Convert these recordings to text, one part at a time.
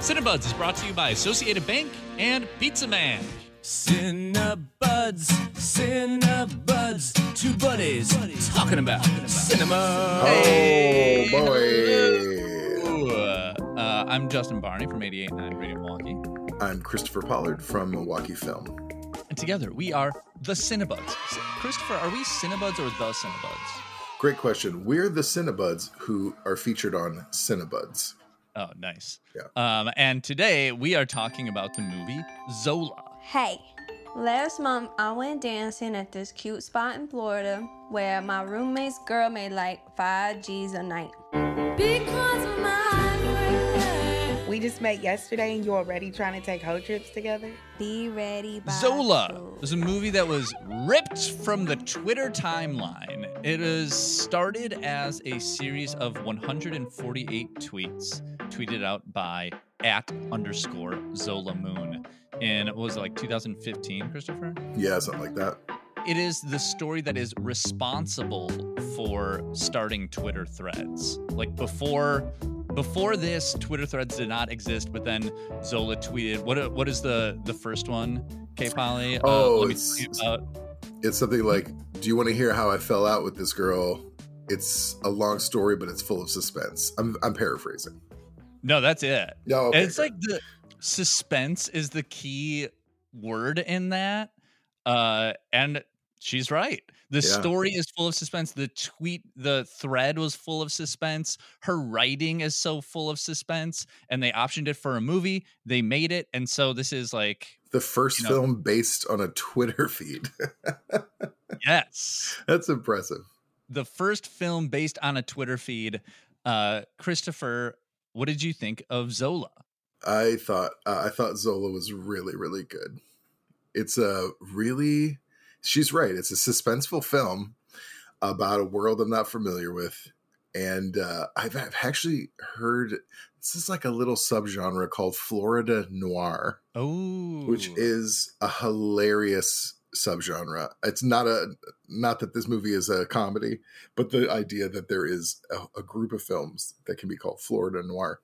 Cinebuds is brought to you by Associated Bank and Pizza Man. Cinebuds, Cinebuds, two buddies talking about cinema. Oh boy. Ooh, uh, uh, I'm Justin Barney from 88.9 Radio Milwaukee. I'm Christopher Pollard from Milwaukee Film. And together we are the Cinebuds. Christopher, are we Cinebuds or the Cinebuds? Great question. We're the Cinebuds who are featured on Cinebuds. Oh, nice. Yeah. Um, and today we are talking about the movie Zola. Hey, last month I went dancing at this cute spot in Florida where my roommate's girl made like five G's a night. Because of my We just met yesterday and you're already trying to take whole trips together? Be ready by Zola two. was a movie that was ripped from the Twitter timeline. It is started as a series of 148 tweets tweeted out by at underscore Zola Moon in what was it, like 2015, Christopher? Yeah, something like that. It is the story that is responsible for starting Twitter threads. Like before before this, Twitter threads did not exist, but then Zola tweeted what what is the the first one, K Polly? Oh, let me it's- tell you about It's something like, Do you want to hear how I fell out with this girl? It's a long story, but it's full of suspense. I'm, I'm paraphrasing. No, that's it. No, okay, it's like the suspense is the key word in that. Uh and she's right. The Yeah. story is full of suspense. The tweet, the thread was full of suspense. Her writing is so full of suspense. And they optioned it for a movie. They made it. And so this is like, the first you know- film based on a Twitter feed. yes. That's impressive. The first film based on a Twitter feed. Uh Christopher, what did you think of Zola? I thought uh, I thought Zola was really really good. It's a really she's right. It's a suspenseful film about a world I'm not familiar with, and uh, I've, I've actually heard this is like a little subgenre called Florida noir, Oh, which is a hilarious subgenre. It's not a not that this movie is a comedy, but the idea that there is a, a group of films that can be called Florida noir.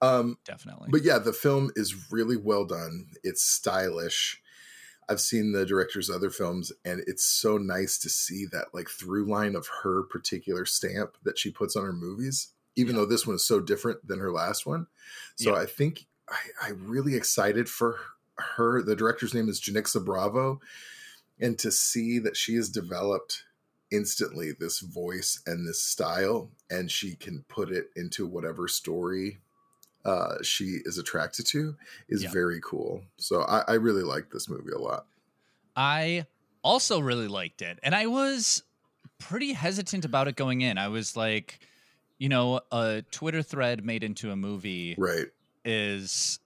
Um, definitely. but yeah, the film is really well done. It's stylish. I've seen the director's other films, and it's so nice to see that like through line of her particular stamp that she puts on her movies. Even though this one is so different than her last one, so Yeah. I think I, I'm really excited for her. The director's name is Janicza Bravo, and to see that she has developed instantly this voice and this style, and she can put it into whatever story uh, she is attracted to is Yeah. very cool. So I, I really like this movie a lot. I also really liked it. And I was pretty hesitant about it going in. I was like, you know, a Twitter thread made into a movie Right. is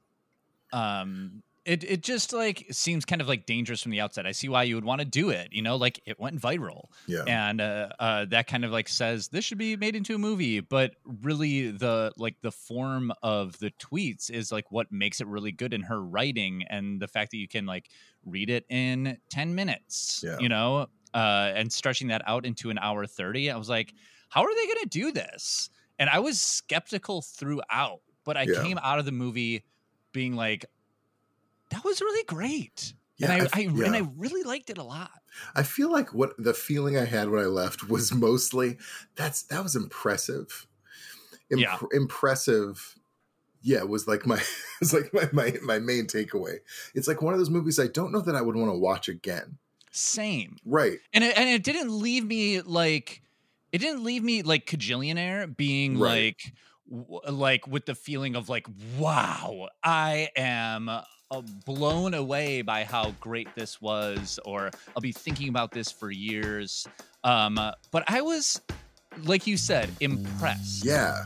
um it it just like seems kind of like dangerous from the outset. I see why you would want to do it, you know, like it went viral. Yeah. And uh, uh that kind of like says this should be made into a movie, but really the like the form of the tweets is like what makes it really good in her writing and the fact that you can like read it in 10 minutes, Yeah. you know, uh and stretching that out into an hour 30. I was like, how are they going to do this? And I was skeptical throughout, but I Yeah. came out of the movie being like that was really great. Yeah, and I, I- I, and I really liked it a lot. I feel like what the feeling I had when I left was mostly that's that was impressive. Imp- Yeah. Impressive. Yeah, was like my it's like my, my my main takeaway. It's like one of those movies I don't know that I would want to watch again. Same. Right. And it, and it didn't leave me like it didn't leave me like Kajillionaire being Right. like w- like with the feeling of like wow i am blown away by how great this was or i'll be thinking about this for years um but i was like you said impressed Yeah.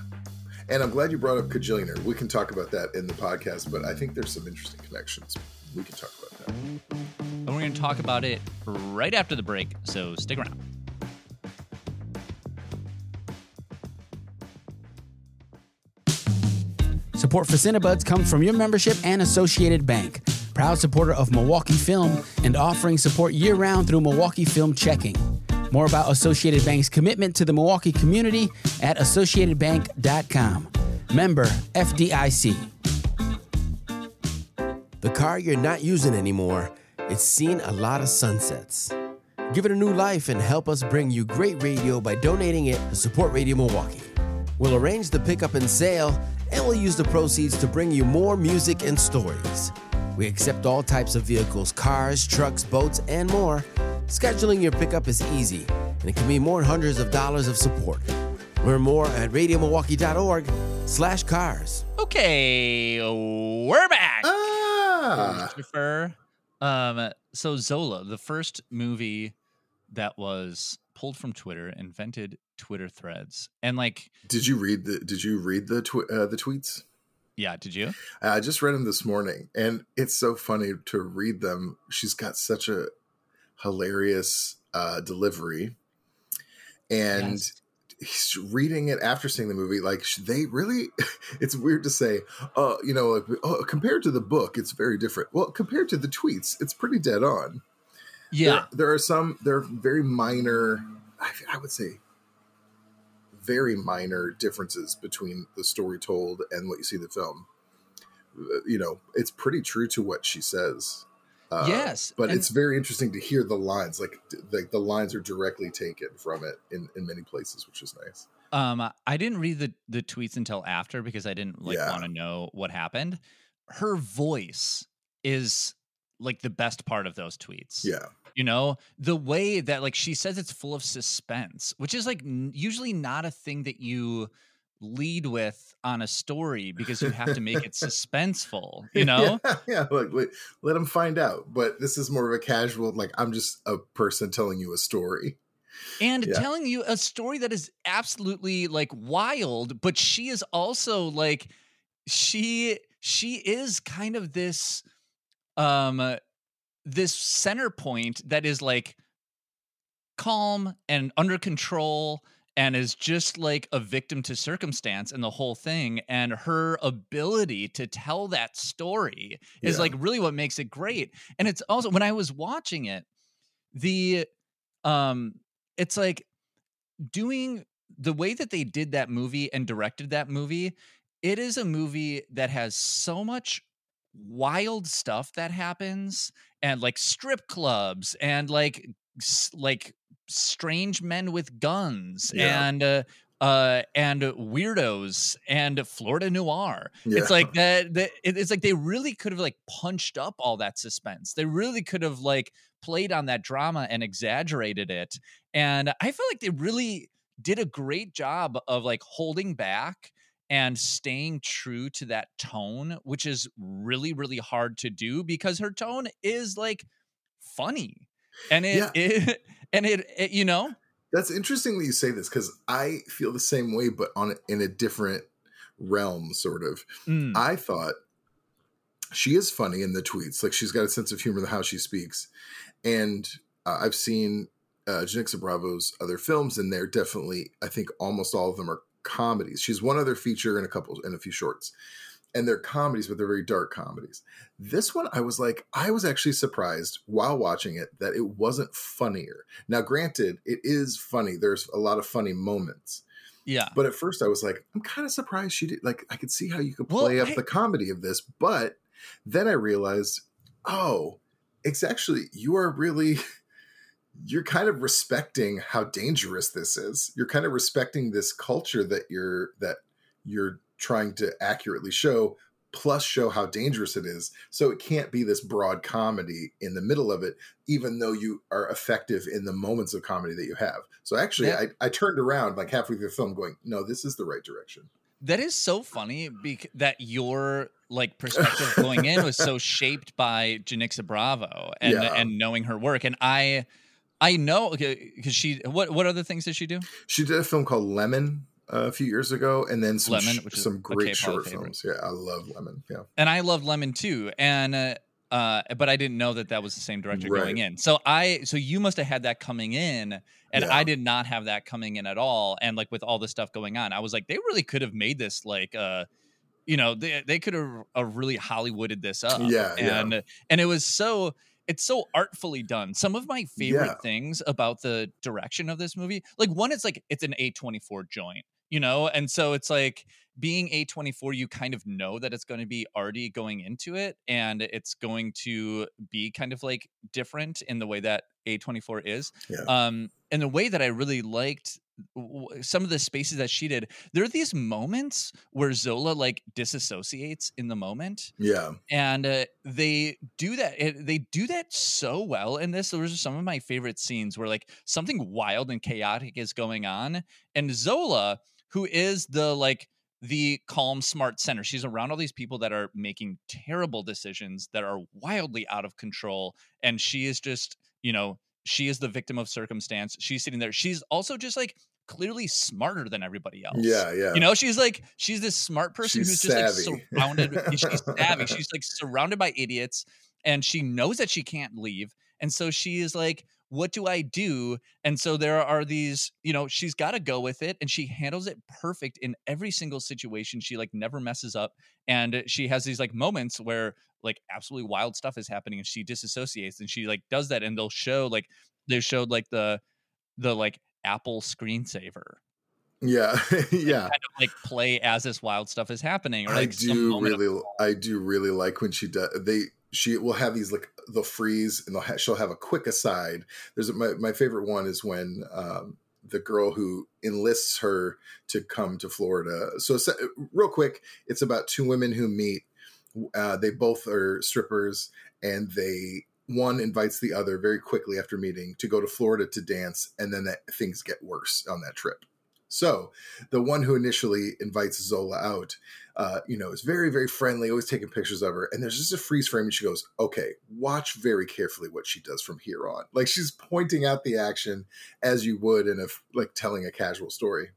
And I'm glad you brought up Kajillionaire. We can talk about that in the podcast, but I think there's some interesting connections. We can talk about that. and we're going to talk about it right after the break so stick around Support for Cinebuds comes from your membership and Associated Bank, proud supporter of Milwaukee Film and offering support year round through Milwaukee Film Checking. More about Associated Bank's commitment to the Milwaukee community at associatedbank.com. Member FDIC. The car you're not using anymore, it's seen a lot of sunsets. Give it a new life and help us bring you great radio by donating it to Support Radio Milwaukee. We'll arrange the pickup and sale, and we'll use the proceeds to bring you more music and stories. We accept all types of vehicles cars, trucks, boats, and more. Scheduling your pickup is easy, and it can mean more than hundreds of dollars of support. Learn more at radiomilwaukee.org slash cars. Okay, we're back. Ah, Christopher. Um, so Zola, the first movie that was pulled from Twitter, invented Twitter threads, and like, did you read the Did you read the tw- uh, the tweets? yeah, did you? I just read them this morning, and it's so funny to read them. She's got such a hilarious uh, delivery, and Yes. he's reading it after seeing the movie. Like they really, it's weird to say, uh, you know, like oh, compared to the book, it's very different. Well, compared to the tweets, it's pretty dead on. Yeah, there, there are some. There are very minor. I, I would say very minor differences between the story told and what you see in the film. Uh, You know, it's pretty true to what she says. Uh, Yes, but and- it's very interesting to hear the lines. Like, like the lines are directly taken from it in in many places, which is nice. Um, I didn't read the the tweets until after because I didn't like Yeah. want to know what happened. Her voice is like the best part of those tweets. Yeah, You know, the way that like she says it's full of suspense, which is like n- usually not a thing that you lead with on a story because you have to make it suspenseful, you know? yeah, yeah. Like, let, let them find out. But this is more of a casual. Like, I'm just a person telling you a story. and Yeah. telling you a story that is absolutely like wild but she is also like she she is kind of this um this center point that is like calm and under control and is just like a victim to circumstance and the whole thing and her ability to tell that story is Yeah. like really what makes it great and it's also when i was watching it the um it's like doing the way that they did that movie and directed that movie it is a movie that has so much wild stuff that happens and like strip clubs and like s- like strange men with guns Yeah. and uh uh and weirdos and Florida noir. It's like that, that it- it's like they really could have like punched up all that suspense. They really could have like played on that drama and exaggerated it. And I feel like they really did a great job of like holding back and staying true to that tone, which is really, really hard to do because her tone is like funny. And it, Yeah. it and it, it, you know, That's interesting that you say this because I feel the same way, but on in a different realm, sort of. mm, I thought she is funny in the tweets. Like she's got a sense of humor in how she speaks, and uh, I've seen uh, Janicza Bravo's other films, and they're definitely, I think, almost all of them are comedies. She's one other feature and a couple and a few shorts, and they're comedies, but they're very dark comedies. This one, I was like, I was actually surprised while watching it that it wasn't funnier. Now, granted, it is funny. There's a lot of funny moments. yeah. But at first, I was like, I'm kind of surprised she did. Like, I could see how you could Well, play up I- the comedy of this. But then I realized, oh, it's actually, you are really, you're kind of respecting how dangerous this is. You're kind of respecting this culture that you're, that you're trying to accurately show, plus show how dangerous it is. So it can't be this broad comedy in the middle of it, even though you are effective in the moments of comedy that you have. So actually, That- I, I turned around like halfway through the film going, no, this is the right direction. That is so funny bec- that your like perspective going in was so shaped by Janicza Bravo and Yeah. and knowing her work. And I I know because she what what other things did she do? She did a film called Lemon uh, a few years ago, and then some Lemon, sh- some great short favorite. films. Yeah, I love Lemon. Yeah, And I love Lemon too. And uh, uh but I didn't know that that was the same director going in. So I so you must have had that coming in and Yeah. I did not have that coming in at all and like with all the stuff going on. I was like they really could have made this like uh you know, they they could have uh, really Hollywooded this up. Yeah, yeah. and and it was so it's so artfully done. Some of my favorite Yeah. things about the direction of this movie, like one, it's like it's an A24 joint, you know, and so it's like being A24, you kind of know that it's going to be arty going into it, and it's going to be kind of like different in the way that A24 is. Yeah. Um, and the way that I really liked some of the spaces that she did, there are these moments where Zola like disassociates in the moment Yeah. and uh, they do that it, they do that so well in this those are some of my favorite scenes where like something wild and chaotic is going on and zola who is the like the calm smart center she's around all these people that are making terrible decisions that are wildly out of control and she is just you know she is the victim of circumstance she's sitting there she's also just like clearly smarter than everybody else Yeah. Yeah. you know, she's like she's this smart person She's who's just savvy. like surrounded. she's savvy. She's like surrounded by idiots, and she knows that she can't leave. And so she is like, "What do I do?" And so there are these, you know, she's got to go with it, and she handles it perfect in every single situation. She like never messes up, and she has these like moments where like absolutely wild stuff is happening, and she disassociates, and she like does that, and they'll show like they showed like the the like Apple screensaver yeah. yeah. kind of like play as this wild stuff is happening or like I do really, I do really like when she does. They she will have these like they'll freeze and they'll ha- she'll have a quick aside. There's a, my my favorite one is when um, the girl who enlists her to come to Florida. So, so real quick, it's about two women who meet. Uh, they both are strippers, and they one invites the other very quickly after meeting to go to Florida to dance, and then that, things get worse on that trip. So, the one who initially invites Zola out, uh, you know, is very, very friendly, always taking pictures of her. And there's just a freeze frame, and she goes, "Okay, watch very carefully what she does from here on." Like she's pointing out the action as you would in a like telling a casual story.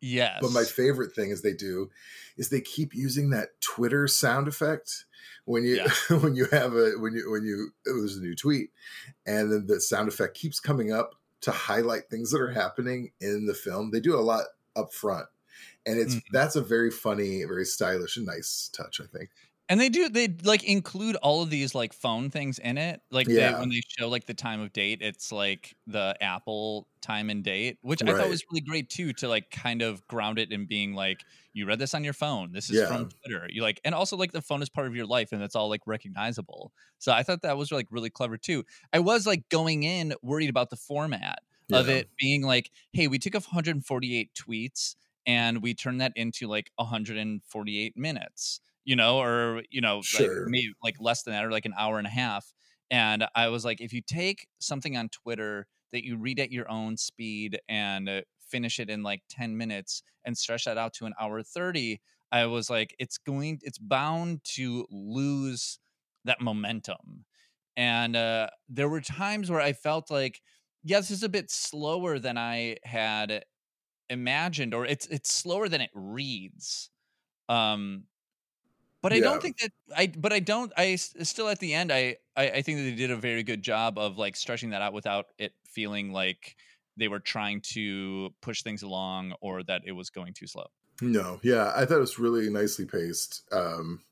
yes But my favorite thing is they do is they keep using that Twitter sound effect when you when you have a when you when you there's a new tweet and then the sound effect keeps coming up to highlight things that are happening in the film. They do a lot up front. And it's Mhm. that's a very funny, very stylish and nice touch, I think. And they do they like include all of these like phone things in it like they, when they show like the time of date it's like the apple time and date which i thought was really great too to like kind of ground it in being like you read this on your phone. This is Yeah. from twitter. You like and also like the phone is part of your life and it's all like recognizable. So i thought that was like really clever too. I was like going in worried about the format of it being like, hey, we took 148 tweets and we turned that into like 148 minutes, you know, or you know, Sure. like maybe like less than that, or like an hour and a half. And I was like, if you take something on Twitter that you read at your own speed and uh, finish it in like 10 minutes and stretch that out to an hour 30, I was like, it's going, it's bound to lose that momentum. And uh, there were times where I felt like, yeah, this is a bit slower than I had imagined, or it's it's slower than it reads. Um, but I Yeah. don't think that I. But I don't. I still at the end. I, I I think that they did a very good job of like stretching that out without it feeling like they were trying to push things along or that it was going too slow. No, yeah, I thought it was really nicely paced. Um,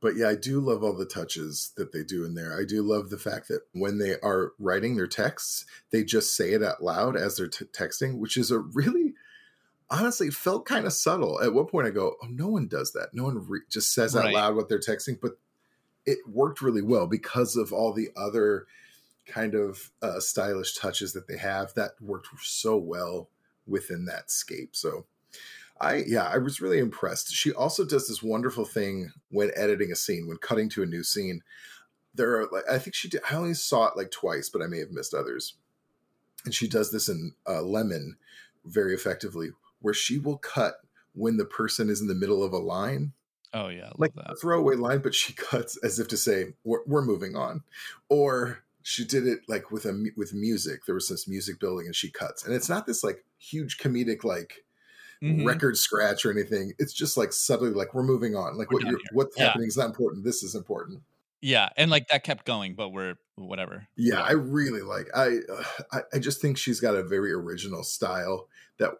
but yeah, I do love all the touches that they do in there. I do love the fact that when they are writing their texts, they just say it out loud as they're t- texting, which is a really, honestly, it felt kind of subtle. At one point, I go, "Oh, no one does that. No one re- just says out Right. loud what they're texting." But it worked really well because of all the other kind of uh, stylish touches that they have. That worked so well within that scape. So I yeah, I was really impressed. She also does this wonderful thing when editing a scene, when cutting to a new scene. There are like I think she did I only saw it like twice, but I may have missed others. And she does this in uh, Lemon very effectively, where she will cut when the person is in the middle of a line, Oh yeah, I love like that. throwaway line, but she cuts as if to say we're, we're moving on, or she did it like with a with music. There was this music building, and she cuts, and it's not this like huge comedic like Mhm. record scratch or anything. It's just like subtly like we're moving on. Like We're what you're, what's Yeah. happening is not important. This is important. Yeah, and like that kept going, but we're whatever. Yeah, I really like. I, uh, I I just think she's got a very original style that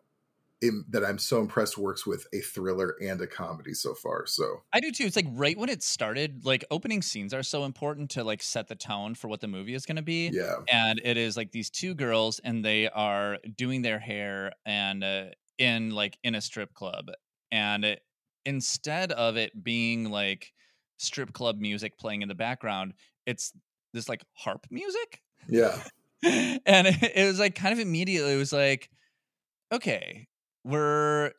im- that I'm so impressed works with a thriller and a comedy so far. So I do too. It's like right when it started, like opening scenes are so important to like set the tone for what the movie is going to be. yeah, And it is like these two girls, and they are doing their hair and uh, in like in a strip club, and it, instead of it being like strip club music playing in the background, it's this like harp music. Yeah. and it, it was like kind of immediately it was like, okay, we're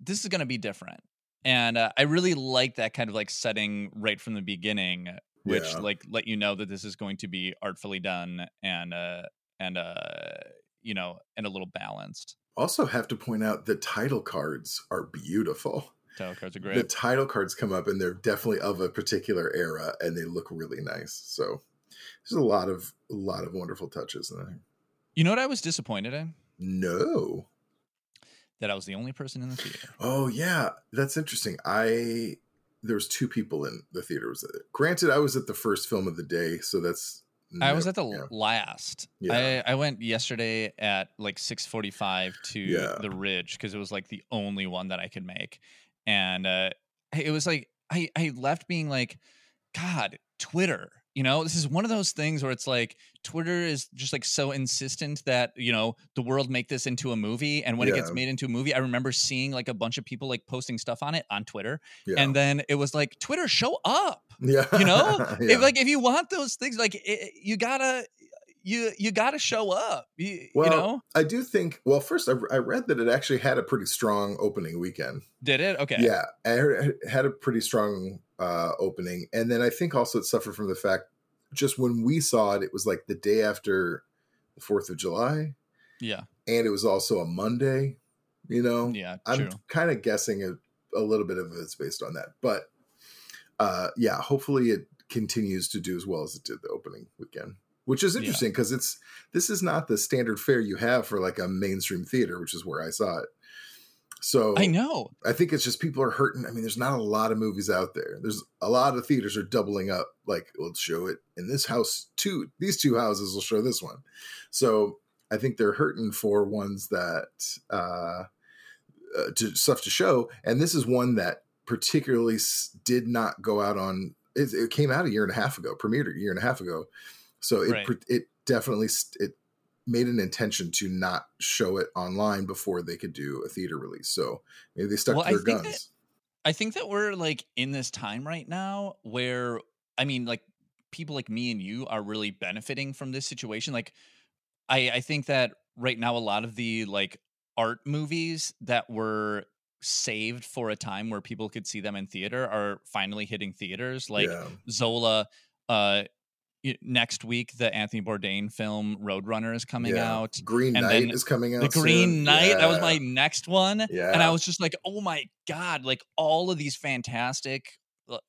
this is gonna be different. And uh, I really like that kind of like setting right from the beginning, which Yeah. like let you know that this is going to be artfully done and uh and uh you know and a little balanced. Also, have to point out the title cards are beautiful. Title cards are great. The title cards come up and they're definitely of a particular era and they look really nice. So there's a lot of a lot of wonderful touches in there. You know what I was disappointed in? No. That I was the only person in the theater. Oh yeah, that's interesting. I there's two people in the theater. Was granted, I was at the first film of the day, so that's. I was at the yeah. last. Yeah. I, I went yesterday at like six forty five to Yeah. the Ridge because it was like the only one that I could make, and uh, it was like I I left being like, God, Twitter. You know, this is one of those things where it's like Twitter is just like so insistent that you know the world make this into a movie, and when it gets made into a movie, I remember seeing like a bunch of people like posting stuff on it on Twitter, Yeah. and then it was like Twitter, show up yeah, you know yeah. if like if you want those things like it, you gotta you you gotta show up you, Well, you know? I do think. Well, first I, I read that it actually had a pretty strong opening weekend. did it? Okay. Yeah, I heard it had a pretty strong uh, opening, and then I think also it suffered from the fact just when we saw it, it was like the day after the Fourth of July, yeah. And it was also a Monday. You know, yeah I'm kind of guessing a, a little bit of it's based on that, but uh, yeah, hopefully it continues to do as well as it did the opening weekend, which is interesting because it's this is not the standard fare you have for like a mainstream theater, which is where I saw it. So i know I think it's just people are hurting. I mean, there's not a lot of movies out there. There's a lot of theaters are doubling up. Like, we'll show it in this house too. These two houses will show this one. So I think they're hurting for ones that uh, uh to stuff to show. And this is one that particularly s- did not go out on. It, it came out a year and a half ago. Premiered a year and a half ago. So it Right. it definitely it made an intention to not show it online before they could do a theater release. So maybe they stuck Well, to I their think guns. i think that we're like in this time right now where i mean like people like me and you are really benefiting from this situation like i i think that right now a lot of the like art movies that were saved for a time where people could see them in theater are finally hitting theaters like yeah. Zola. Uh, next week, the Anthony Bourdain film Roadrunner is coming Yeah. out. Green and Knight is coming out. The Green soon. Knight, that was my next one. Yeah. And I was just like, oh my God, like all of these fantastic,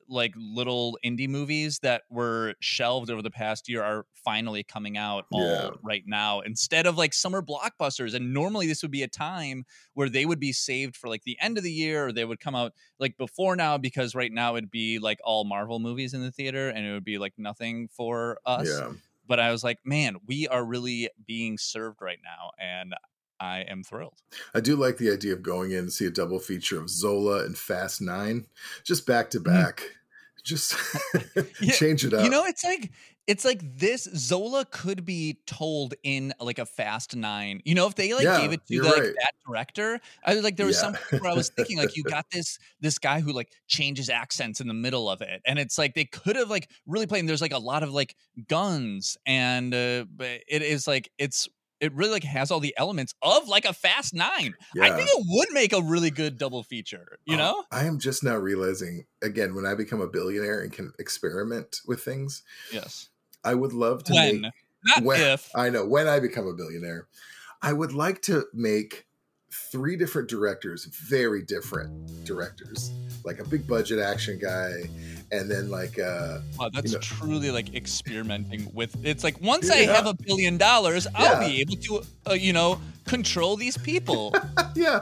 like little indie movies that were shelved over the past year are finally coming out all Yeah. right now instead of like summer blockbusters. And normally this would be a time where they would be saved for like the end of the year or they would come out like before now because right now it'd be like all Marvel movies in the theater and it would be like nothing for us Yeah. but I was like, man, we are really being served right now, and I am thrilled. I do like the idea of going in and see a double feature of Zola and Fast Nine, just back to Mhm. back. Just Yeah, change it up. You know, it's like it's like this Zola could be told in like a Fast Nine. You know, if they like Yeah, gave it to like right. that director, I was like, there was Yeah. some point where I was thinking like, you got this this guy who like changes accents in the middle of it, and it's like they could have like really played. And there's like a lot of like guns, and uh, but it is like it's. It really like has all the elements of like a Fast Nine. I think it would make a really good double feature. You Oh, know? I am just now realizing again when I become a billionaire and can experiment with things, Yes. I would love to When, make not when if. I know when I become a billionaire, I would like to make three different directors, very different directors, like a big budget action guy, and then like uh Wow, that's know- truly like experimenting with. It's like once I have a billion dollars, I'll Yeah. be able to, uh, you know, control these people. yeah.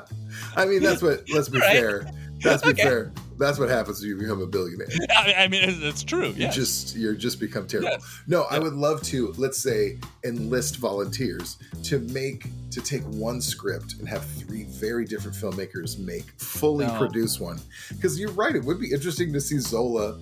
I mean that's what let's be Right. fair. Be Okay. fair. That's what happens when you become a billionaire. I, mean, it's, true. You Yeah. just you're just become terrible. Yes. No, I would love to let's say enlist volunteers to make to take one script and have three very different filmmakers make fully No. produce one. Because you're right, it would be interesting to see Zola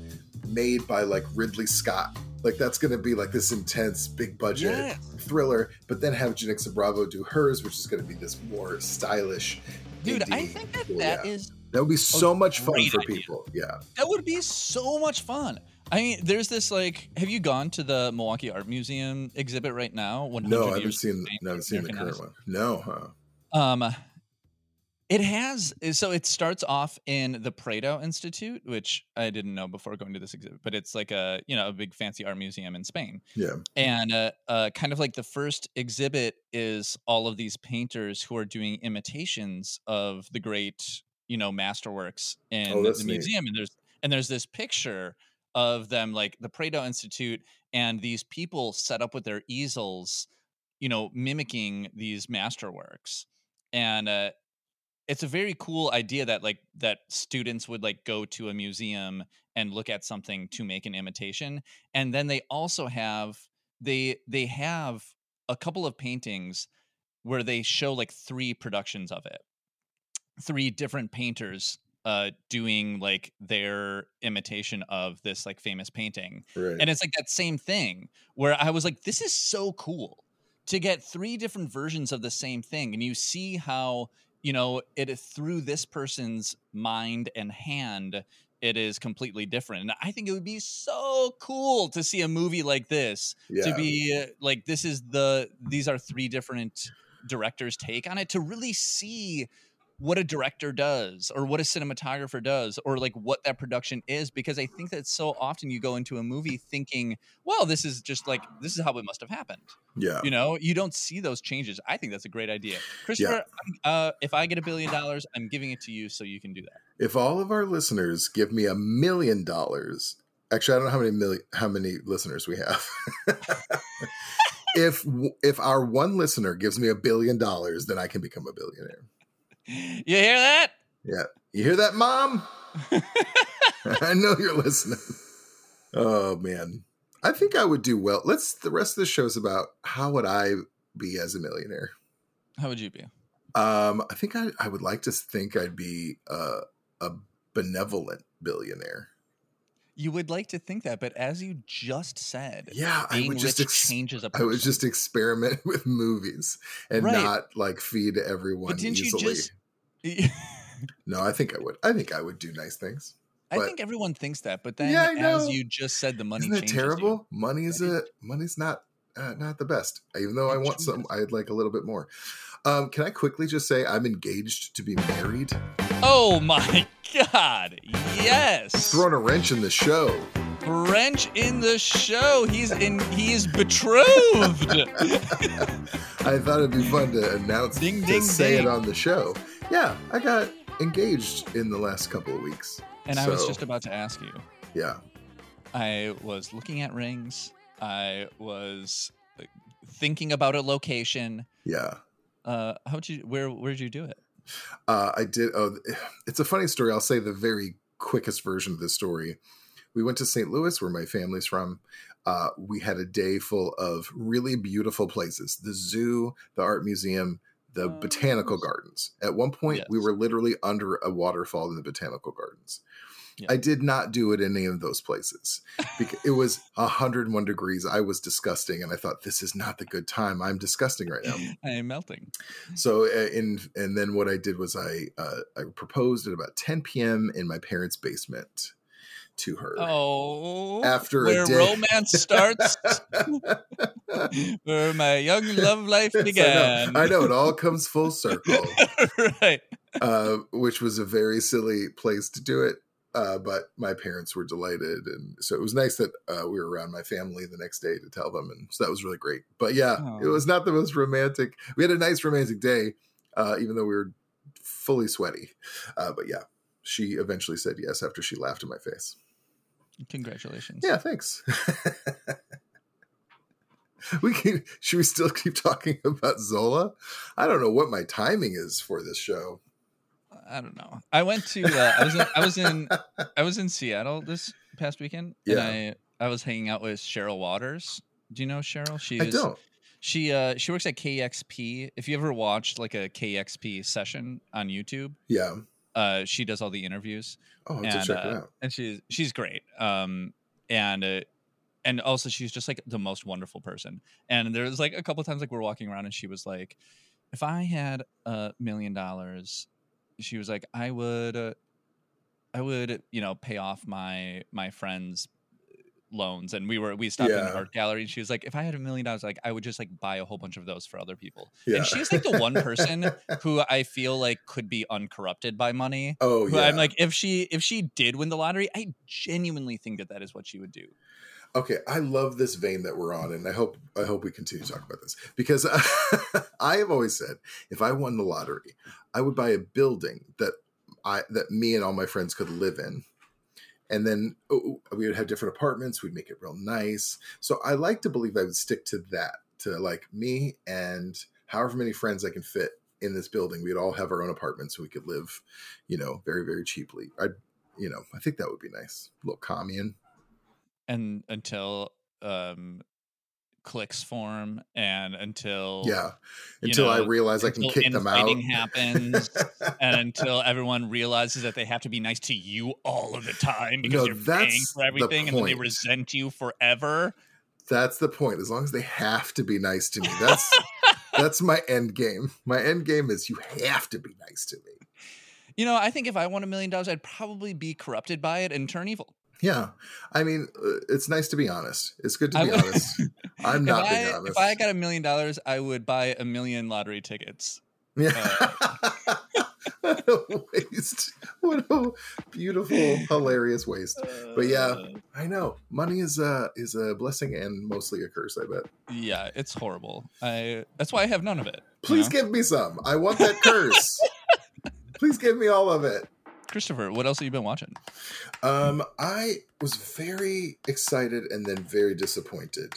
made by like Ridley Scott. Like that's going to be like this intense, big budget Yes. thriller, but then have Janicza Bravo do hers, which is going to be this more stylish. Dude, I think that that yeah. is That would be so much fun for idea. people. Yeah. That would be so much fun. I mean, there's this like. Have you gone to the Milwaukee Art Museum exhibit right now? No, I haven't seen. No, I haven't seen the current one. No, huh? Um, it has so it starts off in the Prado Institute, which I didn't know before going to this exhibit, but it's like a you know a big fancy art museum in Spain. Yeah. And uh, uh, kind of like the first exhibit is all of these painters who are doing imitations of the great you know masterworks in Oh, the neat. museum, and there's and there's this picture of them like the Prado Institute and these people set up with their easels, you know, mimicking these masterworks, and uh, it's a very cool idea that like that students would like go to a museum and look at something to make an imitation and then they also have they they have a couple of paintings where they show like three productions of it three different painters uh doing like their imitation of this like famous painting Right. and it's like that same thing where I was like, this is so cool to get three different versions of the same thing. And you see how, you know, it is through this person's mind and hand, it is completely different. And I think it would be so cool to see a movie like this yeah. to be uh, like, this is the, these are three different directors' take on it to really see what a director does or what a cinematographer does or like what that production is because i think that so often you go into a movie thinking well this is just like this is how it must have happened yeah. you know you don't see those changes i think that's a great idea christopher I'm- uh, if i get a billion dollars i'm giving it to you so you can do that If all of our listeners give me a million dollars, actually, I don't know how many million, how many listeners we have. if if our one listener gives me a billion dollars, then I can become a billionaire. you hear that Yeah, you hear that, mom? I know you're listening. Oh man, I think I would do well. Let's. The rest of the show's about how would I be as a millionaire. how would you be Um, I think I, I would like to think I'd be a, a benevolent billionaire. You would like to think that but as you just said Yeah, I would just ex- changes a I person would just experiment with movies and Right. not like feed everyone but didn't easily. you just No, I think I would. I think I would do nice things. I think everyone thinks that, but then Yeah, as you just said, the money Isn't that changes you. terrible? Money is a money's not uh, not the best. Even though I want some. I'd like a little bit more. Um, can I quickly just say I'm engaged to be married? Oh my god! Yes, Throwing a wrench in the show. wrench in the show. He's in. He is betrothed. I thought it'd be fun to announce Ding, to ding, say ding. it on the show. Yeah, I got engaged in the last couple of weeks. and I was just about to ask you. yeah. I was looking at rings. I was thinking about a location. Yeah. Uh, how'd you? Where? Where'd you do it? Uh, I did. Oh, it's a funny story. I'll say the very quickest version of this story. We went to St. Louis, where my family's from. Uh, we had a day full of really beautiful places the zoo, the art museum, the Oh, botanical gardens. At one point, we were literally under a waterfall in the botanical gardens. Yeah. I did not do it in any of those places because it was 101 degrees. I was disgusting, and I thought, this is not the good time. I'm disgusting right now I am melting. so uh, in and then what i did was i uh, i proposed at about 10 p.m in my parents basement to her Oh, After a where romance starts, where my young love life Yes, I know. began. I know it all comes full circle right. uh, which was a very silly place to do it uh, but my parents were delighted and so it was nice that uh, we were around my family the next day to tell them and so that was really great but yeah it was not the most romantic we had a nice romantic day uh, even though we were fully sweaty uh, but yeah she eventually said yes after she laughed in my face Congratulations. Yeah, thanks. we can, should we still keep talking about Zola? I don't know what my timing is for this show. I don't know. I went to. Uh, I was. In, I was in. I was in Seattle this past weekend, Yeah. and I I was hanging out with Cheryl Waters. Do you know Cheryl? She's I don't. She uh she works at KEXP. If you ever watched like a KEXP session on YouTube, Yeah. uh she does all the interviews. Oh, and, check it uh, out. and she's she's great. Um, and uh, and also she's just like the most wonderful person. And there was like a couple times like we're walking around and she was like, if I had a million dollars, she was like, I would uh, I would, you know, pay off my my friends loans and we were we stopped in Yeah. an art gallery and she was like if i had a million dollars like i would just like buy a whole bunch of those for other people Yeah. and she's like the one person who i feel like could be uncorrupted by money Oh yeah. i'm like if she if she did win the lottery i genuinely think that that is what she would do Okay, I love this vein that we're on, and I hope I hope we continue to talk about this because I have always said if I won the lottery, I would buy a building that I that me and all my friends could live in, and then oh, oh, we would have different apartments. We'd make it real nice. So I like to believe I would stick to that to like me and however many friends I can fit in this building. We'd all have our own apartments, so we could live, you know, very very cheaply. I, you know, I think that would be nice. A little commune. And until um clicks form and until Yeah. you Until I know, realize I can kick them out. happens and until everyone realizes that they have to be nice to you all of the time because No, you're paying for the everything and then they resent you forever That's the point. As long as they have to be nice to me. That's that's my end game. My end game is you have to be nice to me. you know i think if i won a million dollars i'd probably be corrupted by it and turn evil Yeah. I mean, uh, it's nice to be honest. It's good to be would- honest. I'm not I, being honest. if I got a million dollars i would buy a million lottery tickets yeah. uh, what a waste. What a beautiful, hilarious waste. But yeah. Uh, I know. Money is a is a blessing and mostly a curse, I bet. yeah it's horrible i that's why i have none of it you Please know? give me some. I want that curse. Please give me all of it. Christopher what else have you been watching Um, I was very excited and then very disappointed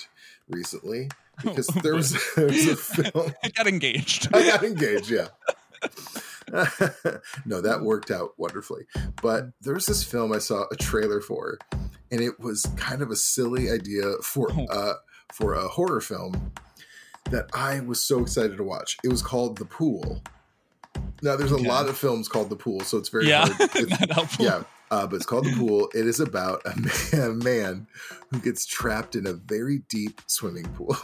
recently because there was, there was a film. i got engaged I got engaged, yeah. no, that worked out wonderfully. But there was this film I saw a trailer for, and it was kind of a silly idea for uh for a horror film that I was so excited to watch. It was called The Pool. Now, there's Okay. a lot of films called The Pool, so it's very yeah hard. It's- helpful yeah, uh, but it's called the pool. It is about a man, a man who gets trapped in a very deep swimming pool,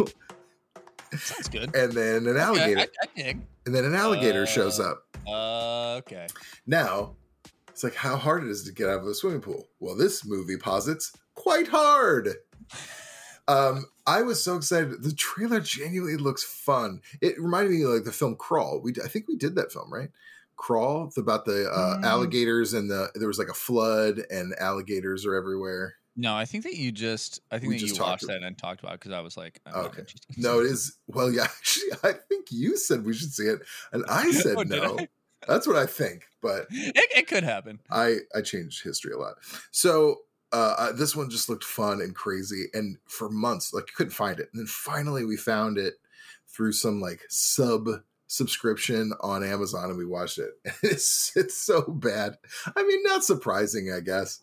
sounds good and then an Okay, alligator, I, I dig. and then an alligator shows Uh, up. Uh, okay. Now, it's like how hard it is to get out of the swimming pool. Well, this movie posits quite hard. Um, I was so excited. The trailer genuinely looks fun. It reminded me of like the film Crawl. We I think we did that film, right? Crawl it's about the uh, Mm. alligators and the there was like a flood and alligators are everywhere. No, I think that you just. I think We that just you watched that and talked about it because I was like, I'm Okay. interested No, it is. Well, yeah, actually, I think you said we should see it, and I said Oh, no. I? That's what I think, but It, it could happen. I I changed history a lot. So uh, this one just looked fun and crazy, and for months, like you couldn't find it, and then finally we found it through some like sub subscription on Amazon, and we watched it. It's it's so bad. I mean, not surprising, I guess,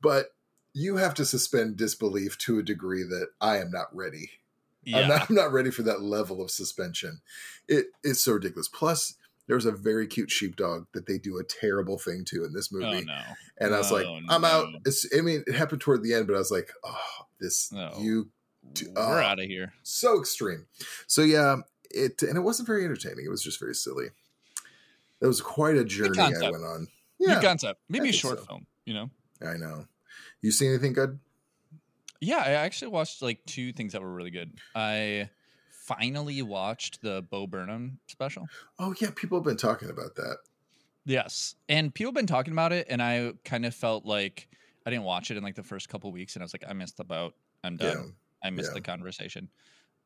but you have to suspend disbelief to a degree that I am not ready. Yeah. I'm not, I'm not ready for that level of suspension. It is so ridiculous. Plus, there's a very cute sheepdog that they do a terrible thing to in this oh, movie, oh no. and I was like, Oh, I'm out. It's, I mean, it happened toward the end, but I was like, oh, this No. you d- We're oh, out of here. so extreme. So yeah, it and it wasn't very entertaining. It was just very silly. It was quite a journey I went on. Good Yeah, concept. Maybe a short so. film. You know. I know. You see anything good? Yeah, I actually watched like two things that were really good. I finally watched the Bo Burnham special. Oh yeah, people have been talking about that. Yes. And people have been talking about it, and I kind of felt like I didn't watch it in like the first couple weeks, and I was like, I missed the boat. I'm done. Yeah, I missed yeah. the conversation.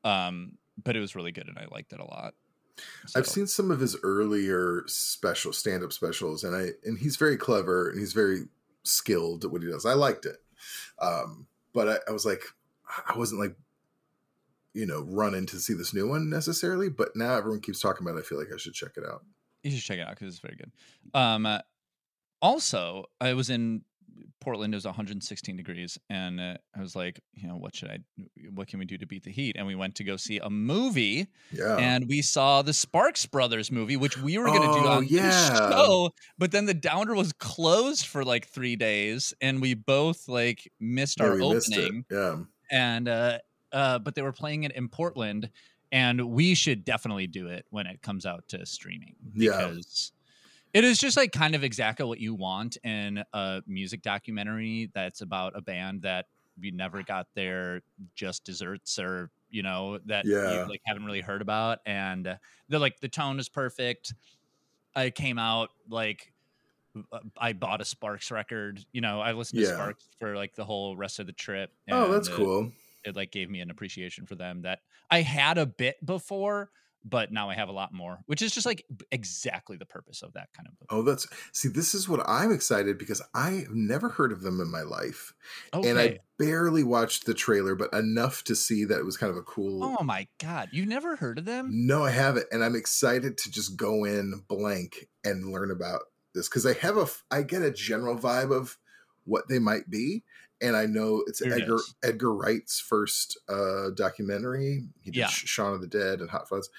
Um, but it was really good, and I liked it a lot. I've seen some of his earlier special stand-up specials, and I and he's very clever and he's very skilled at what he does. I liked it, um, but I, I was like, I wasn't like, you know, running to see this new one necessarily. But now everyone keeps talking about. it. I feel like I should check it out. you should check it out because it's very good. Um, uh, also, I was in Portland. It was 116 degrees, and uh, I was like, you know, what should I? What can we do to beat the heat? And we went to go see a movie. Yeah, and we saw the Sparks Brothers movie, which we were going to do Oh, on the yeah. show, but then the Downer was closed for like three days, and we both like missed Yeah, our we missed opening. Yeah, And uh, uh, but they were playing it in Portland, and we should definitely do it when it comes out to streaming Yeah. It is just like kind of exactly what you want in a music documentary that's about a band that you never got their just desserts or you know that Yeah. you like haven't really heard about and they're like the tone is perfect i came out like uh, i bought a sparks record you know i listened to sparks for like the whole rest of the trip oh, that's uh, cool. It like gave me an appreciation for them that i had a bit before but now i have a lot more which is just like exactly the purpose of that kind of book Oh, that's see. This is what I'm excited because I've never heard of them in my life, okay and I barely watched the trailer, but enough to see that it was kind of a cool. oh my god you've never heard of them No, I haven't, and I'm excited to just go in blank and learn about this because I have a I get a general vibe of what they might be, and I know it's Here Edgar is. Edgar Wright's first uh, documentary. He did Yeah. Shaun of the Dead and Hot Fuzz,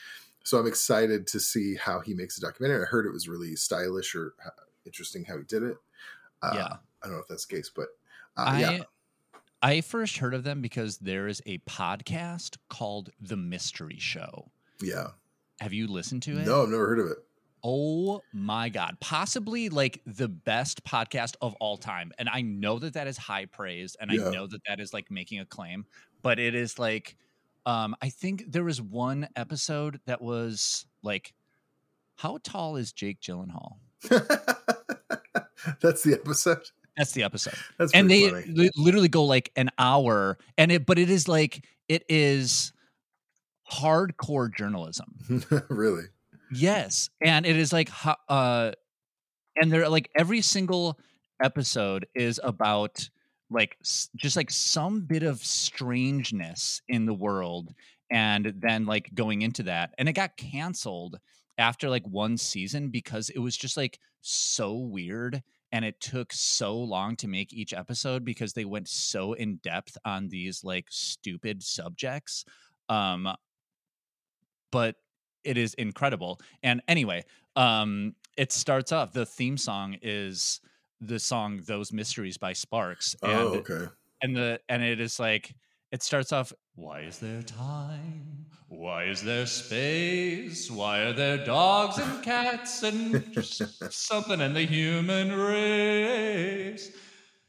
so I'm excited to see how he makes a documentary. I heard it was really stylish or uh, interesting how he did it. Uh, Yeah. I don't know if that's the case, but uh, I yeah, I first heard of them because there is a podcast called The Mystery Show. yeah. Have you listened to it? No, I've never heard of it. Oh my god, possibly like the best podcast of all time. And I know that that is high praise and Yeah. I know that that is like making a claim, but it is like um I think there was one episode that was like how tall is Jake Gyllenhaal? that's the episode. That's the episode. That's and they funny. li- literally go like an hour and it but it is like it is hardcore journalism really. Yes and it is like uh and they're like every single episode is about like just like some bit of strangeness in the world and then like going into that and it got canceled after like one season because it was just like so weird and it took so long to make each episode because they went so in depth on these like stupid subjects um but it is incredible. And anyway um it starts off the theme song is the song those mysteries by sparks and Oh, okay. and the and it is like it starts off why is there time? Why is there space? Why are there dogs and cats and something in the human race?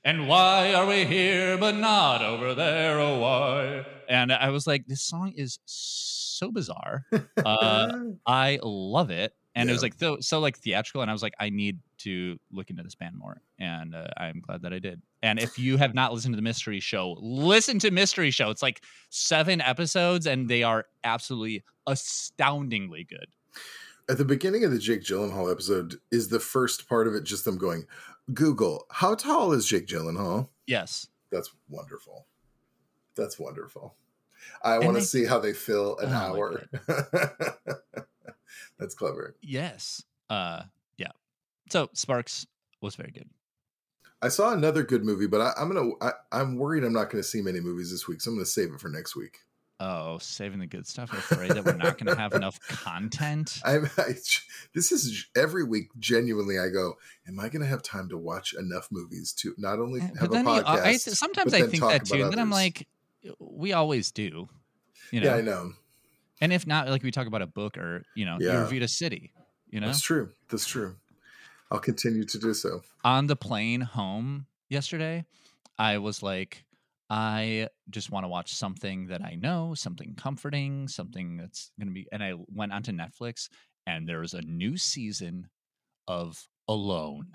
And why are we here but not over there? Oh why and i was like this song is so bizarre. Uh i love it. And it was like so, so like theatrical and i was like i need to look into this band more and uh, i'm glad that i did. And if you have not listened to the mystery show listen to mystery show. It's like seven episodes and they are absolutely astoundingly good. At the beginning of the Jake Gyllenhaal episode, is the first part of it just them going, Google, how tall is Jake Gyllenhaal? yes. That's wonderful. That's wonderful. I want to see how they fill an Oh hour. That's clever. yes uh yeah so sparks was very good I saw another good movie, but I, I'm gonna. I, I'm worried I'm not going to see many movies this week, so I'm going to save it for next week. oh saving the good stuff afraid that we're not going to have enough content I'm. I, this is every week. Genuinely, I go. Am I going to have time to watch enough movies to not only have but a you, podcast? I, sometimes i think that too and then i'm like we always do you know yeah, I know. and if not like we talk about a book or you know you Yeah. reviewed a city you know That's true. That's true. I'll continue to do so. on the plane home yesterday, I was like, I just want to watch something that I know, something comforting, something that's going to be. And I went onto Netflix, and there was a new season of Alone,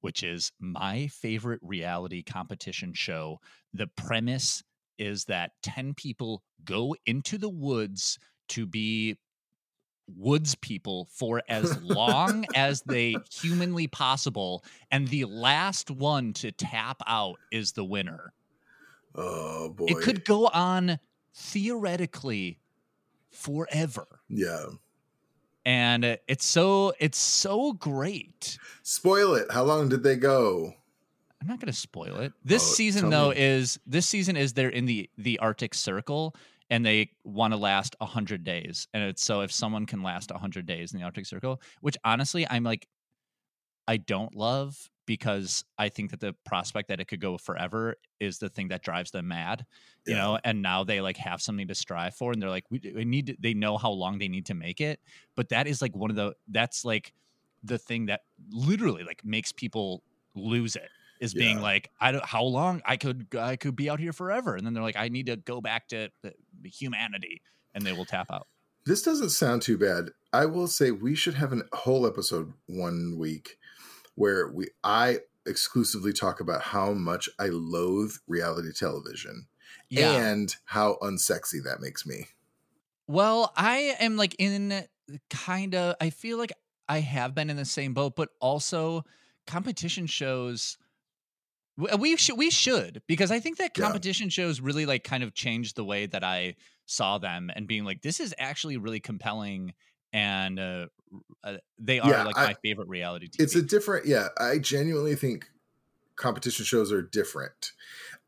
which is my favorite reality competition show. The premise is that 10 people go into the woods to be woods people for as long as they humanly possible and the last one to tap out is the winner Oh boy. it could go on theoretically forever Yeah. and uh, it's so it's so great Spoil it. How long did they go? I'm not going to spoil it. Oh, this Oh, season though me. is this season is they're in the the arctic circle and they want to last 100 days. And it's so if someone can last 100 days in the arctic circle which honestly i'm like i don't love because i think that the prospect that it could go forever is the thing that drives them mad you Yeah. know? And now they like have something to strive for and they're like we, we need to, they know how long they need to make it. But that is like one of the that's like the thing that literally like makes people lose it is being like I don't how long I could I could be out here forever and then they're like I need to go back to humanity and they will tap out. This doesn't sound too bad. I will say we should have a whole episode one week where we I exclusively talk about how much I loathe reality television Yeah. and how unsexy that makes me. Well, I am like in kind of I feel like I have been in the same boat, but also competition shows we should we should because I think that Yeah. competition shows really like kind of changed the way that I saw them and being like this is actually really compelling and uh, uh, they are Yeah, like I- my favorite reality TV. It's a different, yeah. I genuinely think competition shows are different.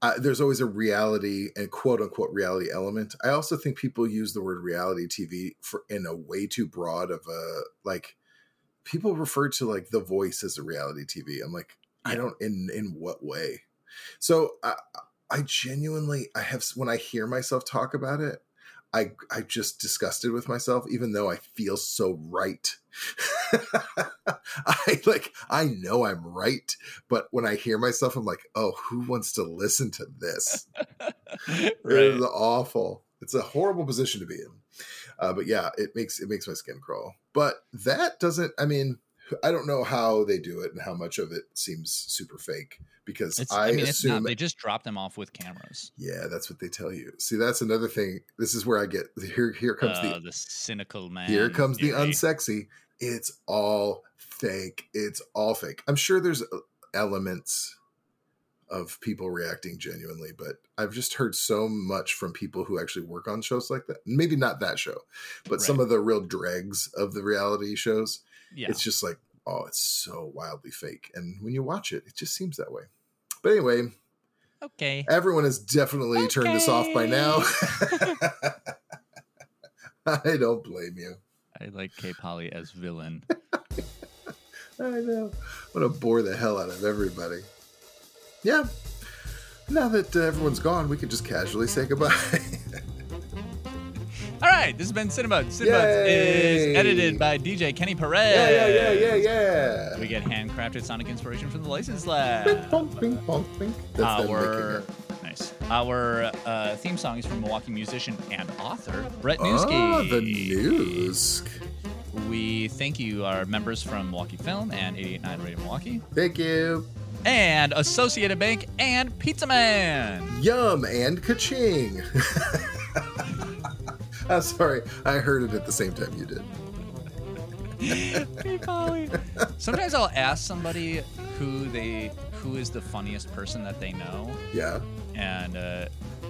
Uh, there's always a reality and quote unquote reality element. I also think people use the word reality TV for in a way too broad of a like. People refer to like The Voice as a reality TV. I'm like, I don't in in what way. So I, I genuinely I have when I hear myself talk about it, I I just disgusted with myself, even though I feel so right. I like I know I'm right, but when I hear myself, I'm like, oh, who wants to listen to this? It right. is awful. It's a horrible position to be in. Uh, but yeah, it makes it makes my skin crawl. But that doesn't. I mean, I don't know how they do it and how much of it seems super fake because It's, I, I, mean, it's assume not. They just drop them off with cameras. yeah, that's what they tell you. See, that's another thing. This is where I get here. Here comes Uh, the the cynical man. here comes the unsexy. It's all fake. It's all fake. I'm sure there's uh, elements of people reacting genuinely, but I've just heard so much from people who actually work on shows like that. Maybe not that show, but some of the real dregs of the reality shows. Yeah. It's just like, oh, it's so wildly fake. And when you watch it, it just seems that way. But anyway, okay. Everyone has definitely turned this off by now. I don't blame you. I like K. Polly as villain. I know. I want to bore the hell out of everybody. Yeah. Now that uh, everyone's gone, we can just casually say goodbye. All right, this has been. Cinebuds Yay! is edited by DJ Kenny Perez. yeah, yeah, yeah, yeah, yeah. We get handcrafted sonic inspiration from the License Bing, Lab. bing, bonk, bing. That's them making Our nice. Our uh, theme song is from Milwaukee musician and author Brett Ah, Newski. the news. We thank you, our members from Milwaukee Film and 889 Radio Milwaukee, Thank you. and Associated Bank and Pizza Man. Yum and ka-ching. I'm sorry. I heard it at the same time you did. Hey, Polly. Sometimes I'll ask somebody who they who is the funniest person that they know, Yeah. and uh,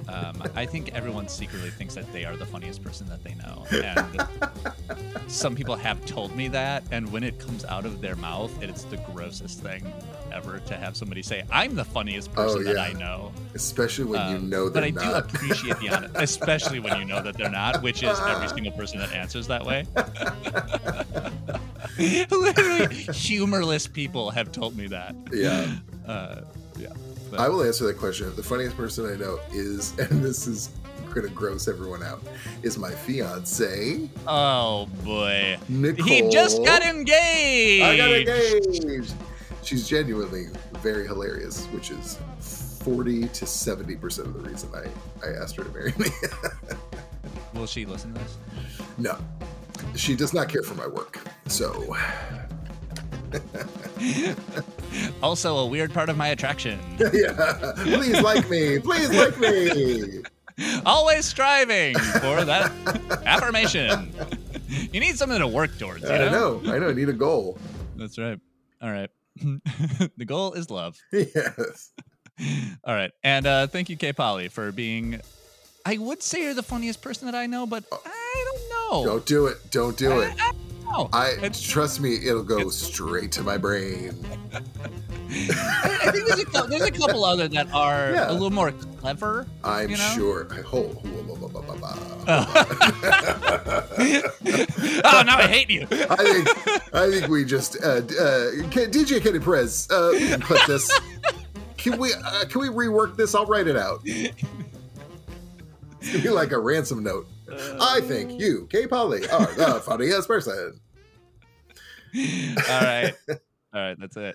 um, I think everyone secretly thinks that they are the funniest person that they know. And some people have told me that, and when it comes out of their mouth, it's the grossest thing ever to have somebody say, "I'm the funniest Oh, person that. I know." Especially when you Um, know but they're I not. do appreciate the honest, especially when you know that they're not, which is every single person that answers that way. Literally, humorless people have told me that. yeah. Uh, yeah. I will answer that question. The funniest person I know is, and this is going to gross everyone out, is my fiance, Oh boy, Nicole. he just got engaged. I got engaged. She's genuinely very hilarious, which is 40 to 70% of the reason I, I asked her to marry me. Will she listen to this? no, she does not care for my work. So, Also, a weird part of my attraction. yeah, please like me. Please like me. Always striving for that affirmation. You need something to work towards. You I know? know. I know. I need a goal. That's right. All right. the goal is love. Yes. All right. And uh, thank you, K. Polly, for being. I would say you're the funniest person that I know, but I don't know. Don't do it. Don't do it. I, I don't know. I trust me, it'll go straight to my brain. I, I think there's a, there's a couple other that are Yeah. a little more clever. I'm You know? sure. I hope. oh, now I hate you. I think. I think we just uh, uh, DJ Kenny Perez. Uh, we can clip this. Can we? Uh, can we rework this? I'll write it out. It's gonna be like a ransom note. I think you, K. Polly, are the funniest person. All right. All right. That's it.